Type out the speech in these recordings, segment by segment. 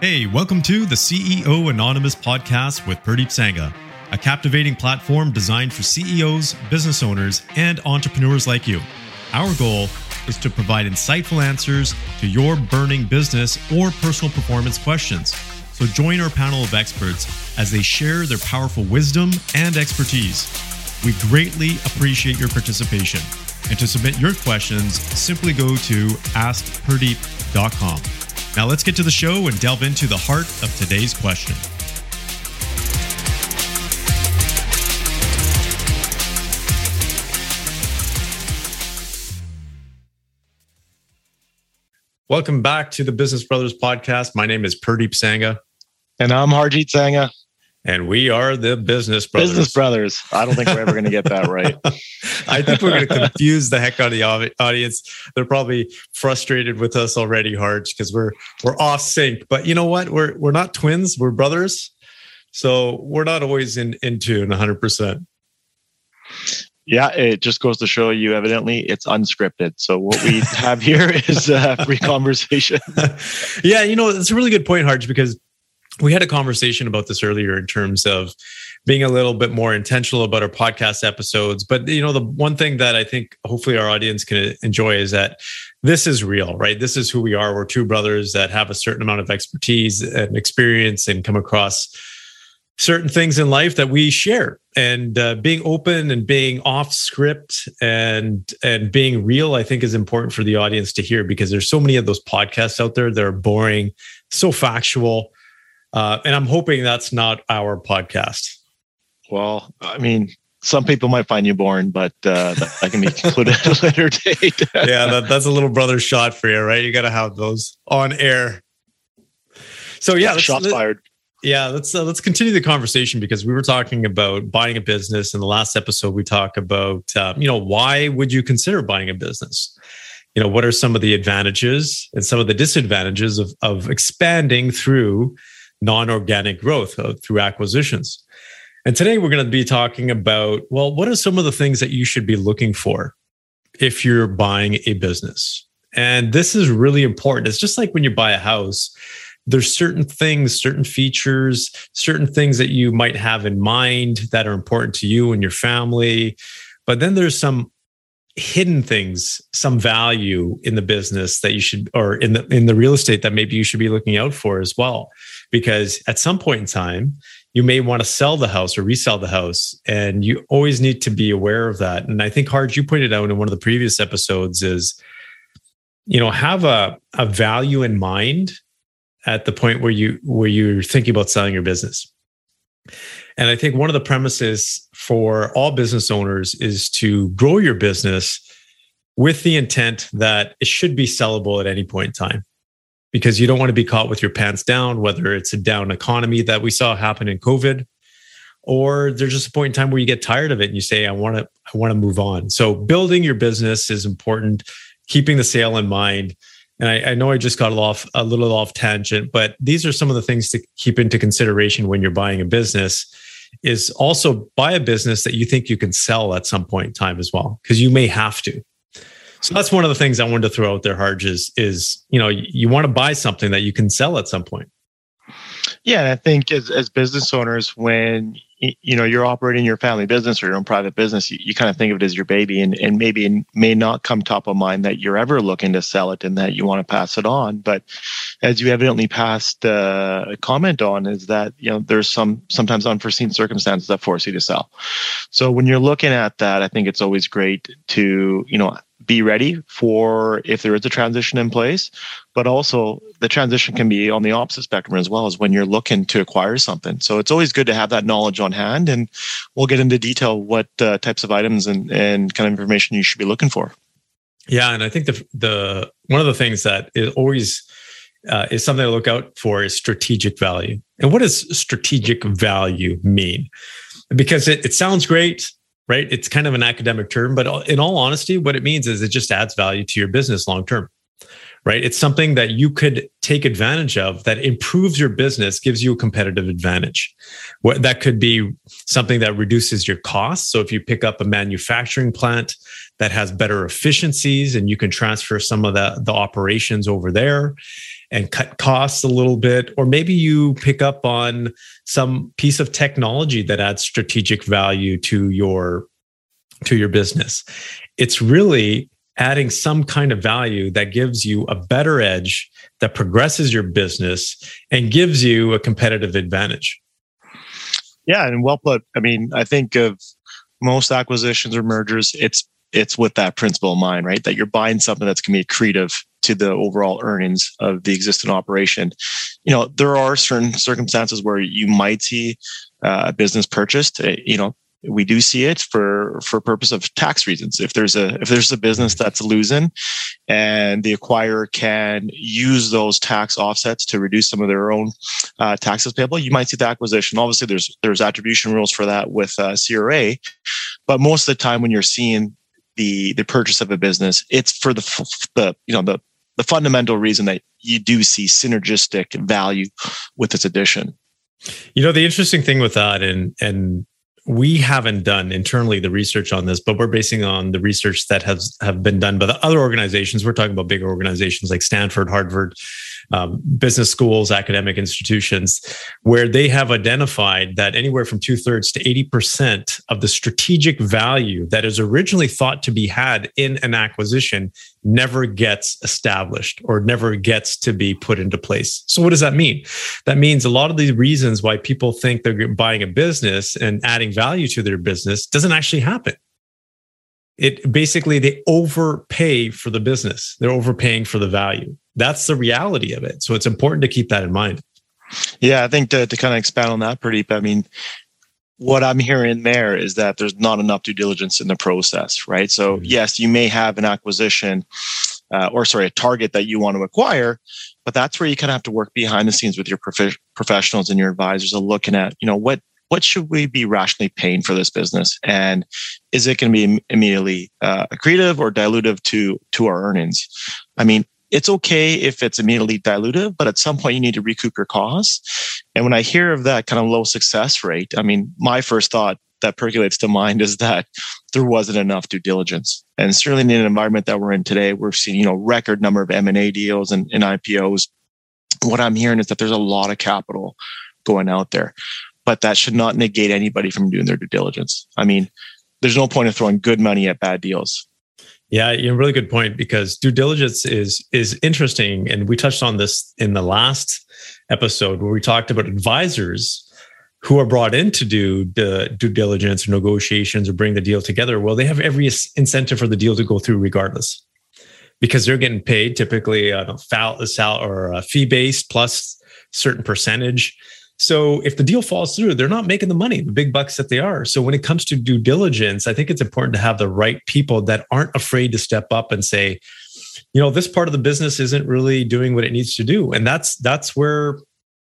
Hey, welcome to the CEO Anonymous podcast with Purdeep Sangha, a captivating platform designed for CEOs, business owners, and entrepreneurs like you. Our goal is to provide insightful answers to your burning business or personal performance questions. So join our panel of experts as they share their powerful wisdom and expertise. We greatly appreciate your participation. And to submit your questions, simply go to askpurdeep.com. Now let's get to the show and delve into the heart of today's question. Welcome back to the Business Brothers podcast. My name is Purdeep Sangha. And I'm Harjeet Sangha. And we are the Business Brothers. Business Brothers. I don't think we're ever going to get that right. I think we're going to confuse the heck out of the audience. They're probably frustrated with us already, Harj, because we're we're off sync. But you know what? We're we're not twins. We're brothers. So we're not always in in tune 100. percent yeah, it just goes to show you evidently it's unscripted. So what we have here is a free conversation. yeah, you know, it's a really good point, Harj, because we had a conversation about this earlier in terms of being a little bit more intentional about our podcast episodes. But you know, the one thing that I think hopefully our audience can enjoy is that this is real, right? This is who we are. We're two brothers that have a certain amount of expertise and experience and come across certain things in life that we share and uh, being open and being off script and and being real i think is important for the audience to hear because there's so many of those podcasts out there that are boring so factual uh, and i'm hoping that's not our podcast well i mean some people might find you boring, but uh, that can be concluded at a later date. yeah, that, that's a little brother shot for you, right? You got to have those on air. So yeah, shots fired. Yeah, let's uh, let's continue the conversation because we were talking about buying a business. In the last episode, we talked about um, you know why would you consider buying a business? You know, what are some of the advantages and some of the disadvantages of of expanding through non-organic growth uh, through acquisitions? And today we're going to be talking about well, what are some of the things that you should be looking for if you're buying a business? And this is really important. It's just like when you buy a house there's certain things, certain features, certain things that you might have in mind that are important to you and your family. But then there's some hidden things, some value in the business that you should, or in the in the real estate that maybe you should be looking out for as well. Because at some point in time, you may want to sell the house or resell the house, and you always need to be aware of that. And I think Harj, you pointed out in one of the previous episodes is, you know, have a a value in mind at the point where you where you're thinking about selling your business. And I think one of the premises for all business owners is to grow your business with the intent that it should be sellable at any point in time because you don't want to be caught with your pants down, whether it's a down economy that we saw happen in COVID, or there's just a point in time where you get tired of it and you say, I want to, I want to move on. So building your business is important, keeping the sale in mind and I, I, know I just got off a little off tangent, but these are some of the things to keep into consideration when you're buying a business. Is also buy a business that you think you can sell at some point in time as well, because you may have to. So that's one of the things I wanted to throw out there, Harj, is, is you know, you want to buy something that you can sell at some point. Yeah, and I think as, as business owners, when you know you're operating your family business or your own private business you, you, kind of think of it as your baby and, and maybe it may not come top of mind that you're ever looking to sell it and that you want to pass it on. But as you evidently passed uh, a comment on is that you know there's some sometimes unforeseen circumstances that force you to sell. So when you're looking at that i think it's always great to you know be ready for if there is a transition in place but also the transition can be on the opposite spectrum as well as when you're looking to acquire something. So it's always good to have that knowledge on hand and we'll get into detail what uh, types of items and, and kind of information you should be looking for. Yeah and i think the the one of the things that is always uh, is something to look out for is strategic value. And what does strategic value mean? Because it, it sounds great right? It's kind of an academic term, but in all honesty, what it means is it just adds value to your business long term, right? It's something that you could take advantage of that improves your business, gives you a competitive advantage. What that could be something that reduces your costs. So if you pick up a manufacturing plant that has better efficiencies and you can transfer some of the, the operations over there and cut costs a little bit, or maybe you pick up on some piece of technology that adds strategic value to your to your business. It's really adding some kind of value that gives you a better edge that progresses your business and gives you a competitive advantage. Yeah, and well put. I mean, I think of most acquisitions or mergers, it's it's with that principle in mind, right? That you're buying something that's going to be accretive to the overall earnings of the existing operation. You know, there are certain circumstances where you might see uh, a business purchased. Uh, you know, we do see it for for purpose of tax reasons if there's a if there's a business that's losing and the acquirer can use those tax offsets to reduce some of their own uh, taxes payable you might see the acquisition obviously there's there's attribution rules for that with uh, cra but most of the time when you're seeing the the purchase of a business it's for the the you know the the fundamental reason that you do see synergistic value with its addition you know the interesting thing with that and and we haven't done internally the research on this, but we're basing on the research that has have been done by the other organizations. We're talking about bigger organizations like Stanford, Harvard, um, business schools, academic institutions, where they have identified that anywhere from two thirds to 80% of the strategic value that is originally thought to be had in an acquisition never gets established or never gets to be put into place. So, what does that mean? That means a lot of the reasons why people think they're buying a business and adding value to their business doesn't actually happen it basically they overpay for the business they're overpaying for the value that's the reality of it. So it's important to keep that in mind. Yeah i think to, to kind of expand on that pretty i mean what i'm hearing there is that there's not enough due diligence in the process right? So mm-hmm. yes you may have an acquisition uh, or sorry a target that you want to acquire but that's where you kind of have to work behind the scenes with your prof- professionals and your advisors of looking at you know what what should we be rationally paying for this business? And is it going to be immediately uh, accretive or dilutive to to our earnings? I mean it's okay if it's immediately dilutive but at some point you need to recoup your costs and when i hear of that kind of low success rate i mean my first thought that percolates to mind is that there wasn't enough due diligence and certainly in an environment that we're in today we're seeing you know record number of m&a deals and, and ipos what i'm hearing is that there's a lot of capital going out there but that should not negate anybody from doing their due diligence. I mean, there's no point in throwing good money at bad deals. Yeah, you know, really good point because due diligence is is interesting, and we touched on this in the last episode where we talked about advisors who are brought in to do the due diligence or negotiations or bring the deal together. Well, they have every incentive for the deal to go through regardless, because they're getting paid typically a sal or uh, a fee based plus certain percentage. So if the deal falls through, they're not making the money, the big bucks that they are. So when it comes to due diligence, I think it's important to have the right people that aren't afraid to step up and say, you know, this part of the business isn't really doing what it needs to do. And that's that's where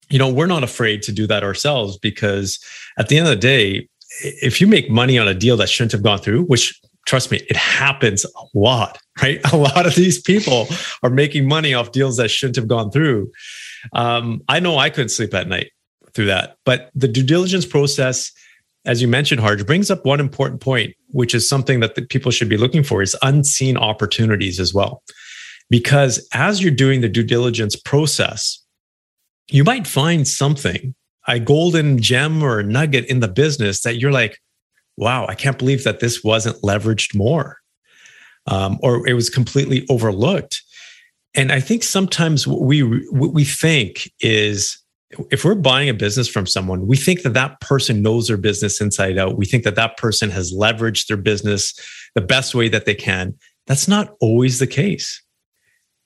you know, we're not afraid to do that ourselves because at the end of the day, if you make money on a deal that shouldn't have gone through, which trust me, it happens a lot, right? A lot of these people are making money off deals that shouldn't have gone through. Um, I know I couldn't sleep at night through that. But the due diligence process, as you mentioned, Harj, brings up one important point, which is something that the people should be looking for is unseen opportunities as well. Because as you're doing the due diligence process, you might find something, a golden gem or nugget in the business that you're like, wow, I can't believe that this wasn't leveraged more. Um, or it was completely overlooked. And I think sometimes what we what we think is if we're buying a business from someone, we think that that person knows their business inside out. We think that that person has leveraged their business the best way that they can. That's not always the case.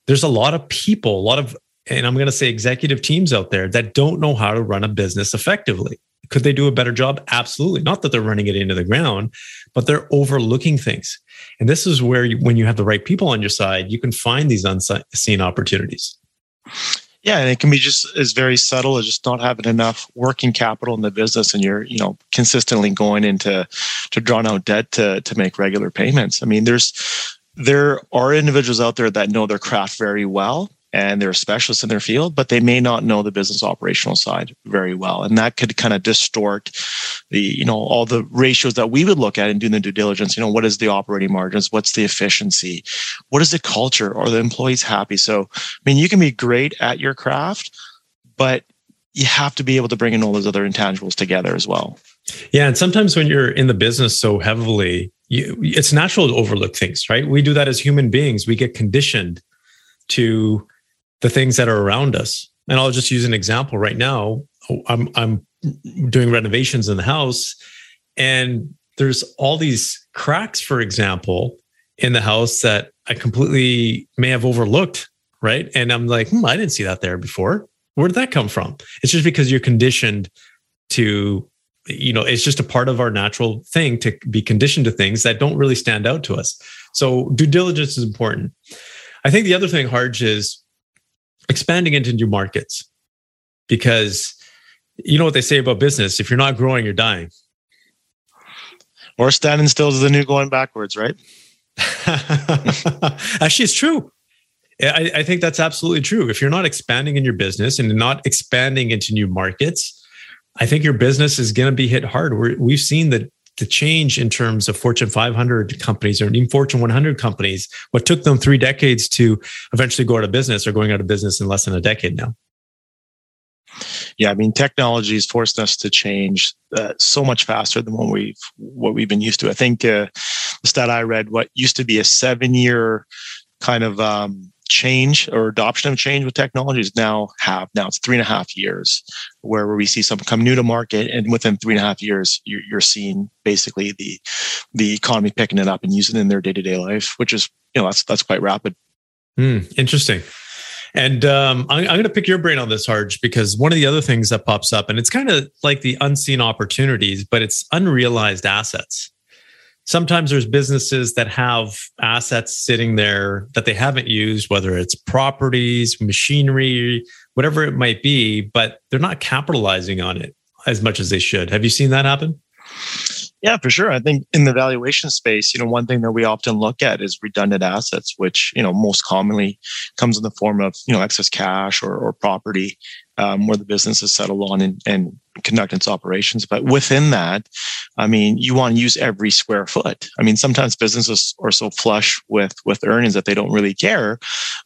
There's a lot of people, a lot of, and I'm going to say executive teams out there that don't know how to run a business effectively. Could they do a better job? Absolutely. Not that they're running it into the ground, but they're overlooking things. And this is where, you, when you have the right people on your side, you can find these unseen opportunities. Yeah, and it can be just as very subtle as just not having enough working capital in the business, and you're you know consistently going into to drawn out debt to to make regular payments. I mean, there's there are individuals out there that know their craft very well, and they're specialists in their field, but they may not know the business operational side very well. And that could kind of distort the, you know, all the ratios that we would look at in doing the due diligence. You know, what is the operating margins? What's the efficiency? What is the culture? Are the employees happy? So, I mean, you can be great at your craft, but you have to be able to bring in all those other intangibles together as well. Yeah. And sometimes when you're in the business so heavily, you, it's natural to overlook things, right? We do that as human beings. We get conditioned to the things that are around us. And I'll just use an example right now. I'm I'm doing renovations in the house and there's all these cracks for example in the house that I completely may have overlooked, right? And I'm like, hmm, I didn't see that there before. Where did that come from? It's just because you're conditioned to you know it's just a part of our natural thing to be conditioned to things that don't really stand out to us so due diligence is important i think the other thing harj is expanding into new markets. Because you know what they say about business if you're not growing you're dying. Or standing still is the new going backwards right? Actually it's true. I, I, think that's absolutely true. If you're not expanding in your business and not expanding into new markets i think your business is going to be hit hard. We're, we've seen that the change in terms of Fortune 500 companies or even Fortune 100 companies, what took them three decades to eventually go out of business are going out of business in less than a decade now. Yeah, I mean, technology has forced us to change uh, so much faster than what we've what we've been used to. I think uh, the stat I read, what used to be a seven year kind of um, change or adoption of change with technologies now have now it's three and a half years where, we see something come new to market and within three and a half years you're, you're seeing basically the the economy picking it up and using it in their day-to-day life which is you know that's that's quite rapid. Mm, interesting. And um, I'm, I'm going to pick your brain on this, Harj, because one of the other things that pops up, and it's kind of like the unseen opportunities, but it's unrealized assets sometimes there's businesses that have assets sitting there that they haven't used, whether it's properties, machinery, whatever it might be, but they're not capitalizing on it as much as they should. Have you seen that happen? Yeah, for sure. I think in the valuation space, you know, one thing that we often look at is redundant assets, which, you know, most commonly comes in the form of, you know, excess cash or, or property um, where the business is settled on and, and conduct its operations. But within that, I mean, you want to use every square foot. I mean, sometimes businesses are so flush with with earnings that they don't really care.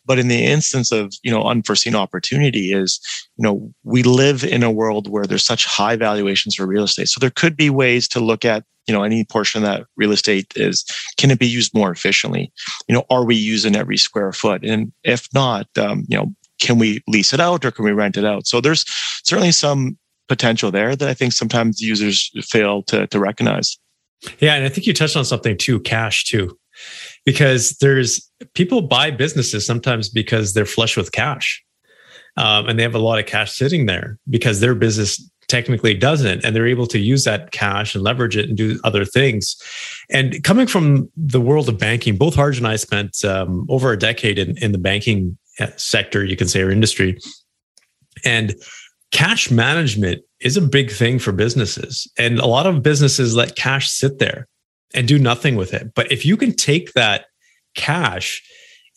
But in the instance of you know unforeseen opportunity, is you know we live in a world where there's such high valuations for real estate. So there could be ways to look at you know any portion of that real estate is can it be used more efficiently you know are we using every square foot and if not um, you know can we lease it out or can we rent it out? So there's certainly some potential there that I think sometimes users fail to, to recognize. Yeah. And I think you touched on something too, cash too, because there's people buy businesses sometimes because they're flush with cash. Um, and they have a lot of cash sitting there because their business technically doesn't and they're able to use that cash and leverage it and do other things and coming from the world of banking both harj and i spent um, over a decade in, in the banking sector, you can say, or industry. And cash management is a big thing for businesses. And a lot of businesses let cash sit there and do nothing with it. But if you can take that cash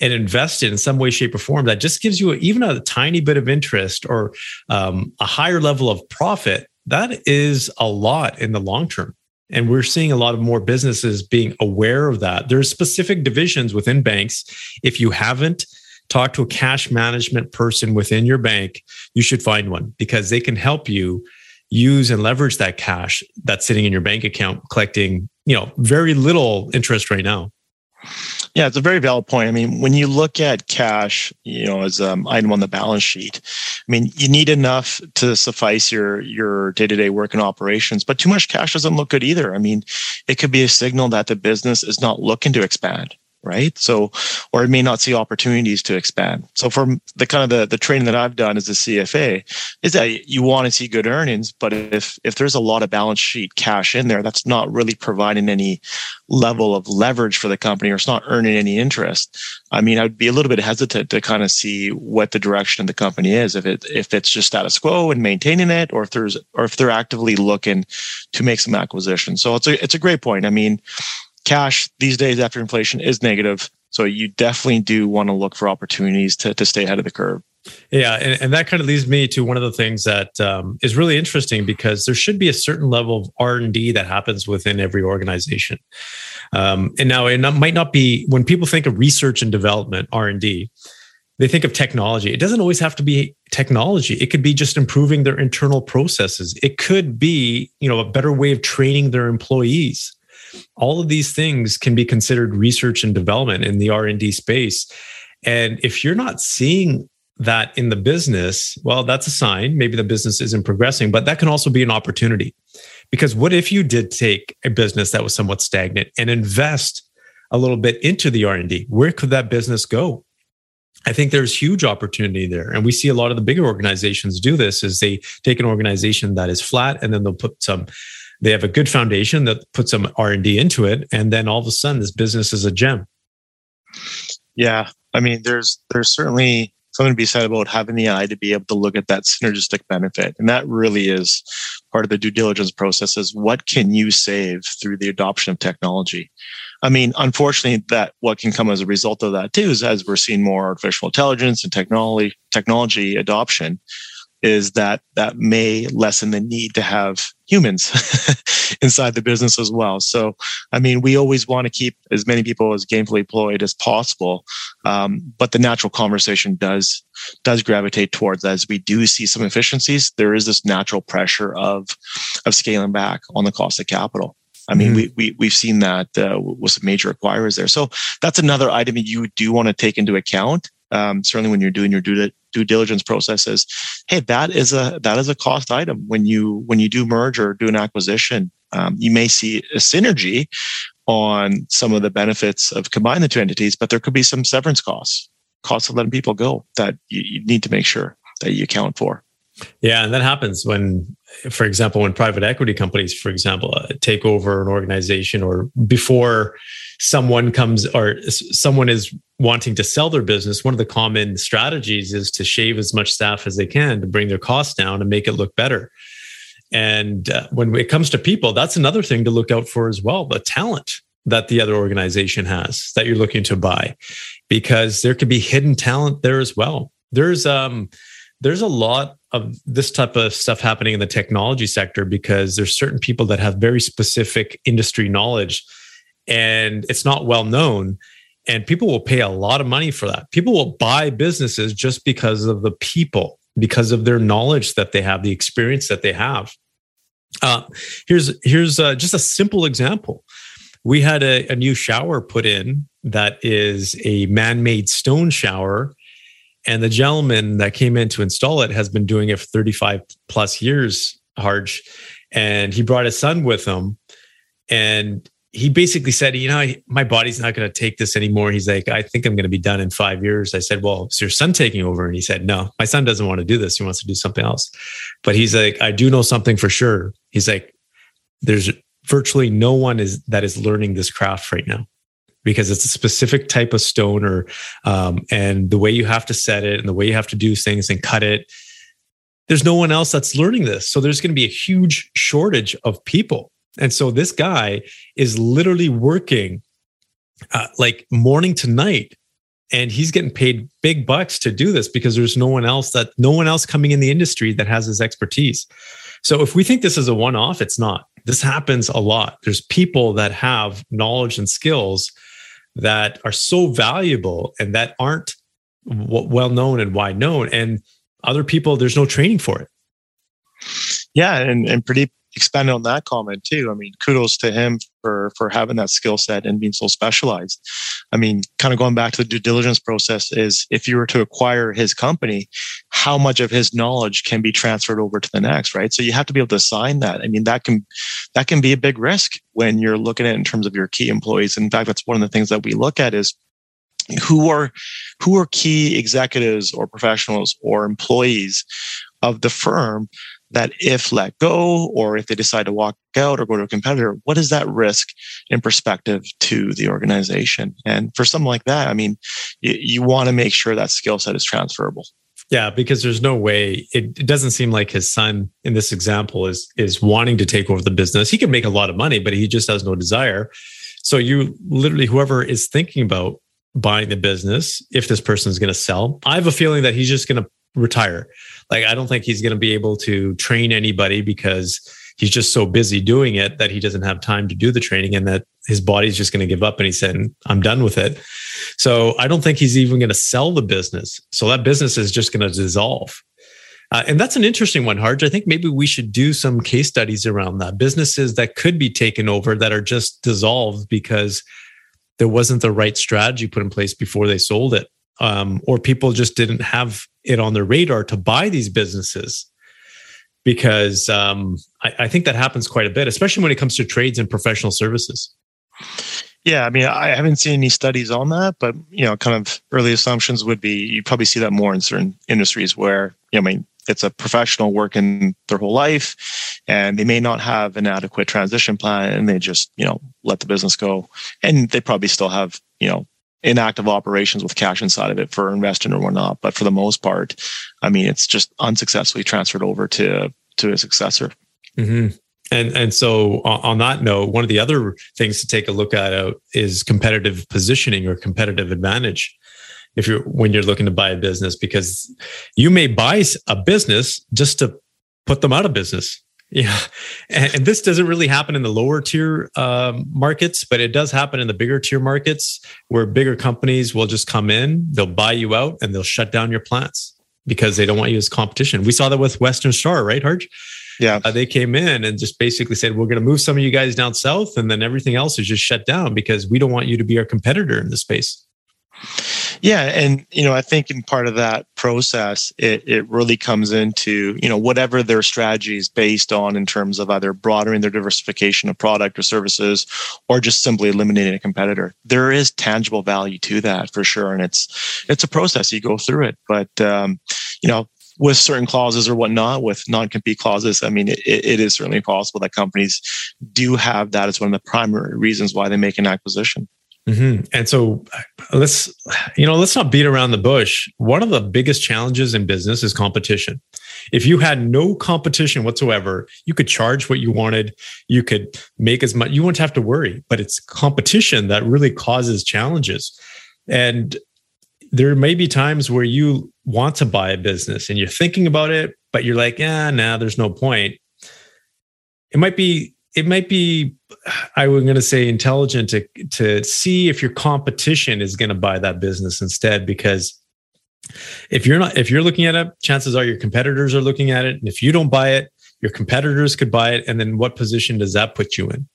and invest it in some way, shape, or form, that just gives you even a tiny bit of interest or um, a higher level of profit, that is a lot in the long term. And we're seeing a lot of more businesses being aware of that. There's specific divisions within banks. If you haven't talk to a cash management person within your bank, you should find one because they can help you use and leverage that cash that's sitting in your bank account collecting, you know, very little interest right now. Yeah, it's a very valid point. I mean, when you look at cash, you know, as an um, item on the balance sheet, I mean, you need enough to suffice your your day to day work and operations, but too much cash doesn't look good either. I mean, it could be a signal that the business is not looking to expand right? So, or it may not see opportunities to expand. So, from the kind of the, the training that I've done as a CFA, is that you want to see good earnings, but if if there's a lot of balance sheet cash in there, that's not really providing any level of leverage for the company, or it's not earning any interest. I mean, I'd be a little bit hesitant to kind of see what the direction of the company is, if it if it's just status quo and maintaining it, or if there's or if they're actively looking to make some acquisitions. So it's a it's a great point. I mean cash these days after inflation is negative. So you definitely do want to look for opportunities to, to stay ahead of the curve. Yeah, and, and that kind of leads me to one of the things that um, is really interesting because there should be a certain level of R and D that happens within every organization. Um, and now it might not be when people think of research and development R and D, they think of technology. It doesn't always have to be technology. It could be just improving their internal processes. It could be you know a better way of training their employees. All of these things can be considered research and development in the R and D space. And if you're not seeing that in the business, well, that's a sign. Maybe the business isn't progressing, but that can also be an opportunity. Because what if you did take a business that was somewhat stagnant and invest a little bit into the R&D? Where could that business go? I think there's huge opportunity there. And we see a lot of the bigger organizations do this is they take an organization that is flat and then they'll put some they have a good foundation that puts some R&D into it and then all of a sudden this business is a gem. Yeah. I mean there's there's certainly something to be said about having the eye to be able to look at that synergistic benefit. And that really is part of the due diligence process is what can you save through the adoption of technology? I mean, unfortunately, that what can come as a result of that too is as we're seeing more artificial intelligence and technology technology adoption, is that that may lessen the need to have humans inside the business as well. So, I mean, we always want to keep as many people as gainfully employed as possible, um, but the natural conversation does does gravitate towards as we do see some efficiencies. There is this natural pressure of of scaling back on the cost of capital. I mean, mm-hmm. we, we, we've seen that uh, with some major acquirers there. So that's another item you do want to take into account. Um, certainly when you're doing your due, due diligence processes, hey, that is a that is a cost item when you when you do merge or do an acquisition. Um, you may see a synergy on some of the benefits of combining the two entities, but there could be some severance costs, costs of letting people go that you, you need to make sure that you account for. Yeah, and that happens when, for example, when private equity companies, for example, uh, take over an organization or before someone comes or someone is wanting to sell their business, one of the common strategies is to shave as much staff as they can to bring their costs down and make it look better. And uh, when it comes to people, that's another thing to look out for as well the talent that the other organization has that you're looking to buy, because there could be hidden talent there as well. There's, um, there's a lot of this type of stuff happening in the technology sector because there's certain people that have very specific industry knowledge and it's not well known. And people will pay a lot of money for that. People will buy businesses just because of the people because of their knowledge that they have the experience that they have. Uh, here's here's uh, just a simple example. We had a, a new shower put in that is a man-made stone shower and the gentleman that came in to install it has been doing it for 35 plus years Harj and he brought his son with him and he basically said, you know, my body's not going to take this anymore. He's like, I think I'm going to be done in five years. I said, well, is your son taking over? And he said, no, my son doesn't want to do this. He wants to do something else. But he's like, I do know something for sure. He's like, there's virtually no one is that is learning this craft right now because it's a specific type of stone or um, and the way you have to set it and the way you have to do things and cut it there's no one else that's learning this so there's going to be a huge shortage of people and so this guy is literally working uh, like morning to night and he's getting paid big bucks to do this because there's no one else that no one else coming in the industry that has his expertise. So if we think this is a one off, it's not. This happens a lot. There's people that have knowledge and skills that are so valuable and that aren't well known and wide known. And other people there's no training for it. Yeah and, and pretty expanded on that comment too. I mean, kudos to him for for having that skill set and being so specialized. I mean, kind of going back to the due diligence process is if you were to acquire his company, how much of his knowledge can be transferred over to the next, right? So you have to be able to assign that. I mean, that can that can be a big risk when you're looking at in terms of your key employees. In fact, that's one of the things that we look at is who are who are key executives or professionals or employees of the firm that if let go or if they decide to walk out or go to a competitor, what is that risk in perspective to the organization? And for something like that, I mean, you, you want to make sure that skill set is transferable. Yeah, because there's no way it, it, doesn't seem like his son in this example is is wanting to take over the business. He can make a lot of money, but he just has no desire. So you literally whoever is thinking about buying the business if this person is going to sell. I have a feeling that he's just going to retire. Like, I don't think he's going to be able to train anybody because he's just so busy doing it that he doesn't have time to do the training and that his body's just going to give up and he said i'm done with it. So i don't think he's even going to sell the business. So that business is just going to dissolve. Uh, and that's an interesting one Harj i think maybe we should do some case studies around that. Businesses that could be taken over that are just dissolved because there wasn't the right strategy put in place before they sold it um, or people just didn't have it on their radar to buy these businesses because um, I, I, think that happens quite a bit, especially when it comes to trades and professional services. Yeah, I mean, I haven't seen any studies on that, but you know, kind of early assumptions would be you probably see that more in certain industries where you know, I mean, it's a professional working their whole life, and they may not have an adequate transition plan, and they just you know let the business go, and they probably still have you know inactive operations with cash inside of it for investing or whatnot. But for the most part, I mean, it's just unsuccessfully transferred over to to a successor. Mm-hmm. And and so on that note, one of the other things to take a look at uh, is competitive positioning or competitive advantage. If you're when you're looking to buy a business, because you may buy a business just to put them out of business. Yeah, and, and this doesn't really happen in the lower tier um, markets, but it does happen in the bigger tier markets where bigger companies will just come in, they'll buy you out, and they'll shut down your plants because they don't want you as competition. We saw that with Western Star, right, Harj? Yeah. Uh, they came in and just basically said, we're going to move some of you guys down south and then everything else is just shut down because we don't want you to be our competitor in the space. Yeah, and you know, I think in part of that process, it it really comes into you know whatever their strategy is based on in terms of either broadening their diversification of product or services, or just simply eliminating a competitor. There is tangible value to that for sure, and it's it's a process you go through it. But um, you know, with certain clauses or whatnot, with non-compete clauses, I mean, it, it is certainly possible that companies do have that as one of the primary reasons why they make an acquisition. Mm-hmm. And so let's, you know, let's not beat around the bush. One of the biggest challenges in business is competition. If you had no competition whatsoever, you could charge what you wanted. You could make as much, you wouldn't have to worry, but it's competition that really causes challenges. And there may be times where you want to buy a business and you're thinking about it, but you're like, yeah, nah, there's no point. It might be, it might be, I was going to say intelligent to, to see if your competition is going to buy that business instead, because if you're not, if you're looking at it, chances are your competitors are looking at it. And if you don't buy it, your competitors could buy it. And then what position does that put you in?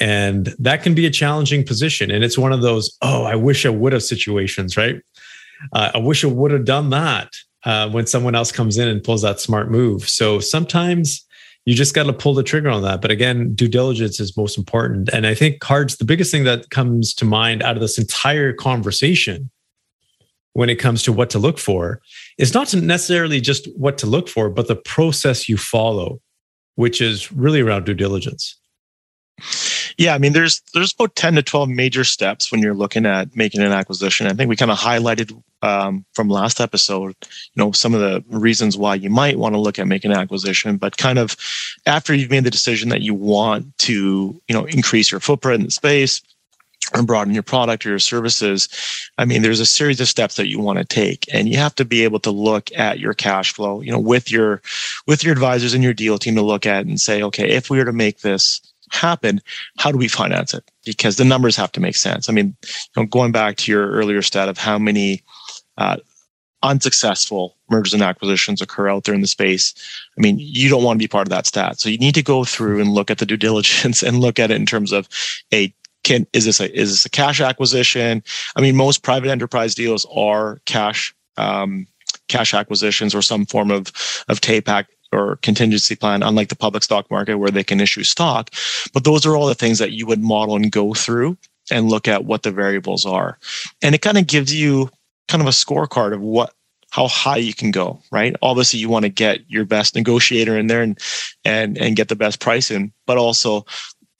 And that can be a challenging position. And it's one of those, oh, I wish I would have situations, right? Uh, I wish I would have done that uh, when someone else comes in and pulls that smart move. So sometimes you just got to pull the trigger on that. But again, due diligence is most important. And I think Harj, the biggest thing that comes to mind out of this entire conversation when it comes to what to look for is not necessarily just what to look for, but the process you follow, which is really around due diligence. Yeah, I mean, there's there's about ten to twelve major steps when you're looking at making an acquisition. I think we kind of highlighted um, from last episode, you know, some of the reasons why you might want to look at making an acquisition. But kind of after you've made the decision that you want to, you know, increase your footprint in the space, and broaden your product or your services i mean there's a series of steps that you want to take and you have to be able to look at your cash flow you know with your with your advisors and your deal team to look at and say okay if we were to make this happen, how do we finance it? Because the numbers have to make sense. I mean, you know, going back to your earlier stat of how many uh, unsuccessful mergers and acquisitions occur out there in the space. I mean, you don't want to be part of that stat. So you need to go through and look at the due diligence and look at it in terms of a can is this a is this a cash acquisition? I mean, most private enterprise deals are cash um, cash acquisitions or some form of of TAPAC or contingency plan, unlike the public stock market where they can issue stock. But those are all the things that you would model and go through and look at what the variables are. And it kind of gives you kind of a scorecard of what how high you can go, right? Obviously, you want to get your best negotiator in there and and and get the best price in, but also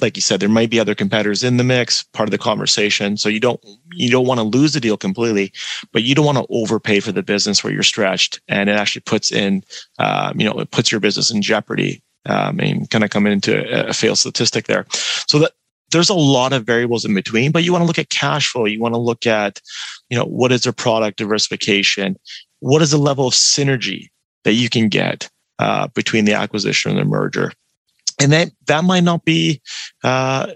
like you said, there might be other competitors in the mix, part of the conversation. So you don't you don't want to lose the deal completely, but you don't want to overpay for the business where you're stretched, and it actually puts in, um, you know, it puts your business in jeopardy. Um, and kind of come into a, a failed statistic there. So that there's a lot of variables in between, but you want to look at cash flow. You want to look at, you know, what is their product diversification? What is the level of synergy that you can get uh, between the acquisition and the merger? And that that might not be uh,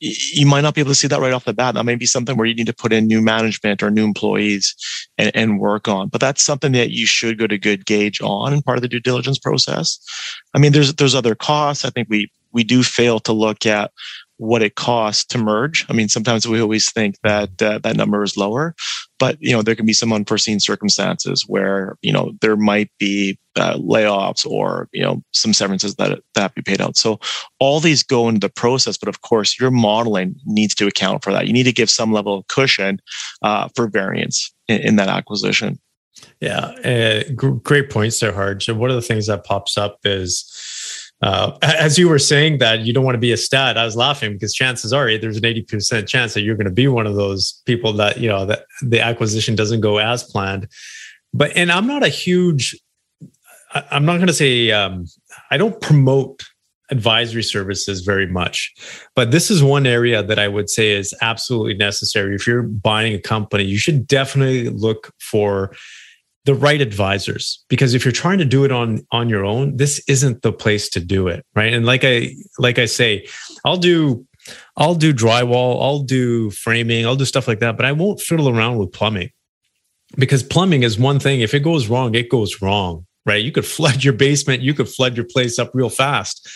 you might not be able to see that right off the bat. That may be something where you need to put in new management or new employees and, and work on. But that's something that you should go to good gauge on and part of the due diligence process. I mean, there's there's other costs. I think we we do fail to look at what it costs to merge. I mean, sometimes we always think that uh, that number is lower, but you know there can be some unforeseen circumstances where you know there might be uh, layoffs or you know some severances that that be paid out. So all these go into the process, but of course your modeling needs to account for that. You need to give some level of cushion uh, for variance in, in, that acquisition. Yeah, uh, great points there, Harj. And one of the things that pops up is uh, as you were saying that you don't want to be a stat, I was laughing because chances are there's an 80% chance that you're going to be one of those people that, you know, that the acquisition doesn't go as planned. But, and I'm not a huge, I'm not going to say, um, I don't promote advisory services very much. But this is one area that I would say is absolutely necessary. If you're buying a company, you should definitely look for the right advisors because if you're trying to do it on on your own this isn't the place to do it right? And like i like i say i'll do i'll do drywall i'll do framing i'll do stuff like that but i won't fiddle around with plumbing. Because plumbing is one thing if it goes wrong it goes wrong right? You could flood your basement you could flood your place up real fast.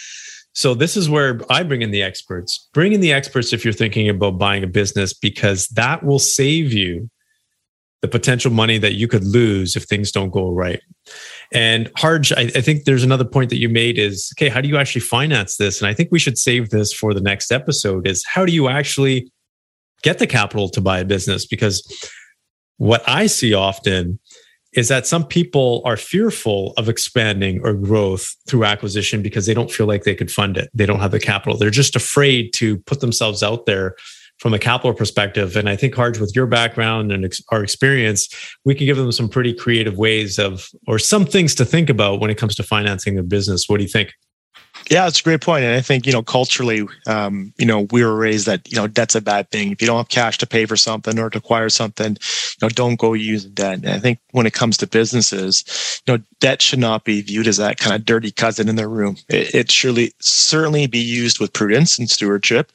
So this is where i bring in the experts. Bring in the experts if you're thinking about buying a business because that will save you the potential money that you could lose if things don't go right. And Harj, I, I, think there's another point that you made is okay, how do you actually finance this? And I think we should save this for the next episode is how do you actually get the capital to buy a business? Because what I see often is that some people are fearful of expanding or growth through acquisition because they don't feel like they could fund it. They don't have the capital. They're just afraid to put themselves out there from a capital perspective. And I think, Harj, with your background and ex- our experience, we can give them some pretty creative ways of, or some things to think about when it comes to financing a business. What do you think? Yeah, it's a great point. And I think, you know, culturally, um, you know, we were raised that, you know, debt's a bad thing. If you don't have cash to pay for something or to acquire something, you know, don't go use debt. And I think when it comes to businesses, you know, debt should not be viewed as that kind of dirty cousin in the room. It, it surely, certainly be used with prudence and stewardship.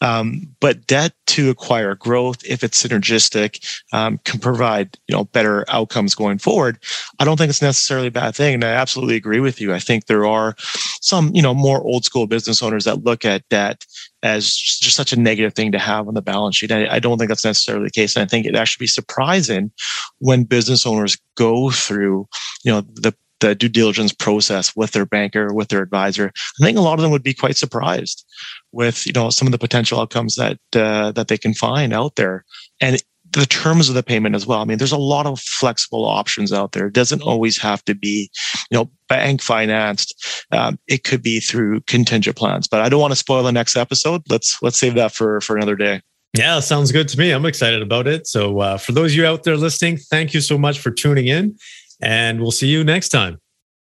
Um, but debt to acquire growth, if it's synergistic, um, can provide, you know, better outcomes going forward. I don't think it's necessarily a bad thing. And I absolutely agree with you. I think there are some, you know, more old school business owners that look at debt as just such a negative thing to have on the balance sheet. I, I don't think that's necessarily the case. And I think it actually be surprising when business owners go through, you know, the the due diligence process with their banker, with their advisor. I think a lot of them would be quite surprised with you know some of the potential outcomes that uh, that they can find out there. And the terms of the payment as well. I mean, there's a lot of flexible options out there. It doesn't always have to be, you know, bank financed. Um, it could be through contingent plans. But I don't want to spoil the next episode. Let's let's save that for for another day. Yeah, sounds good to me. I'm excited about it. So uh, for those of you out there listening, thank you so much for tuning in, and we'll see you next time.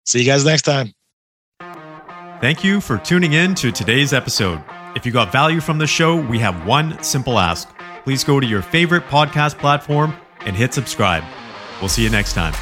See you guys next time. Thank you for tuning in to today's episode. If you got value from the show, we have one simple ask please go to your favorite podcast platform and hit subscribe. We'll see you next time.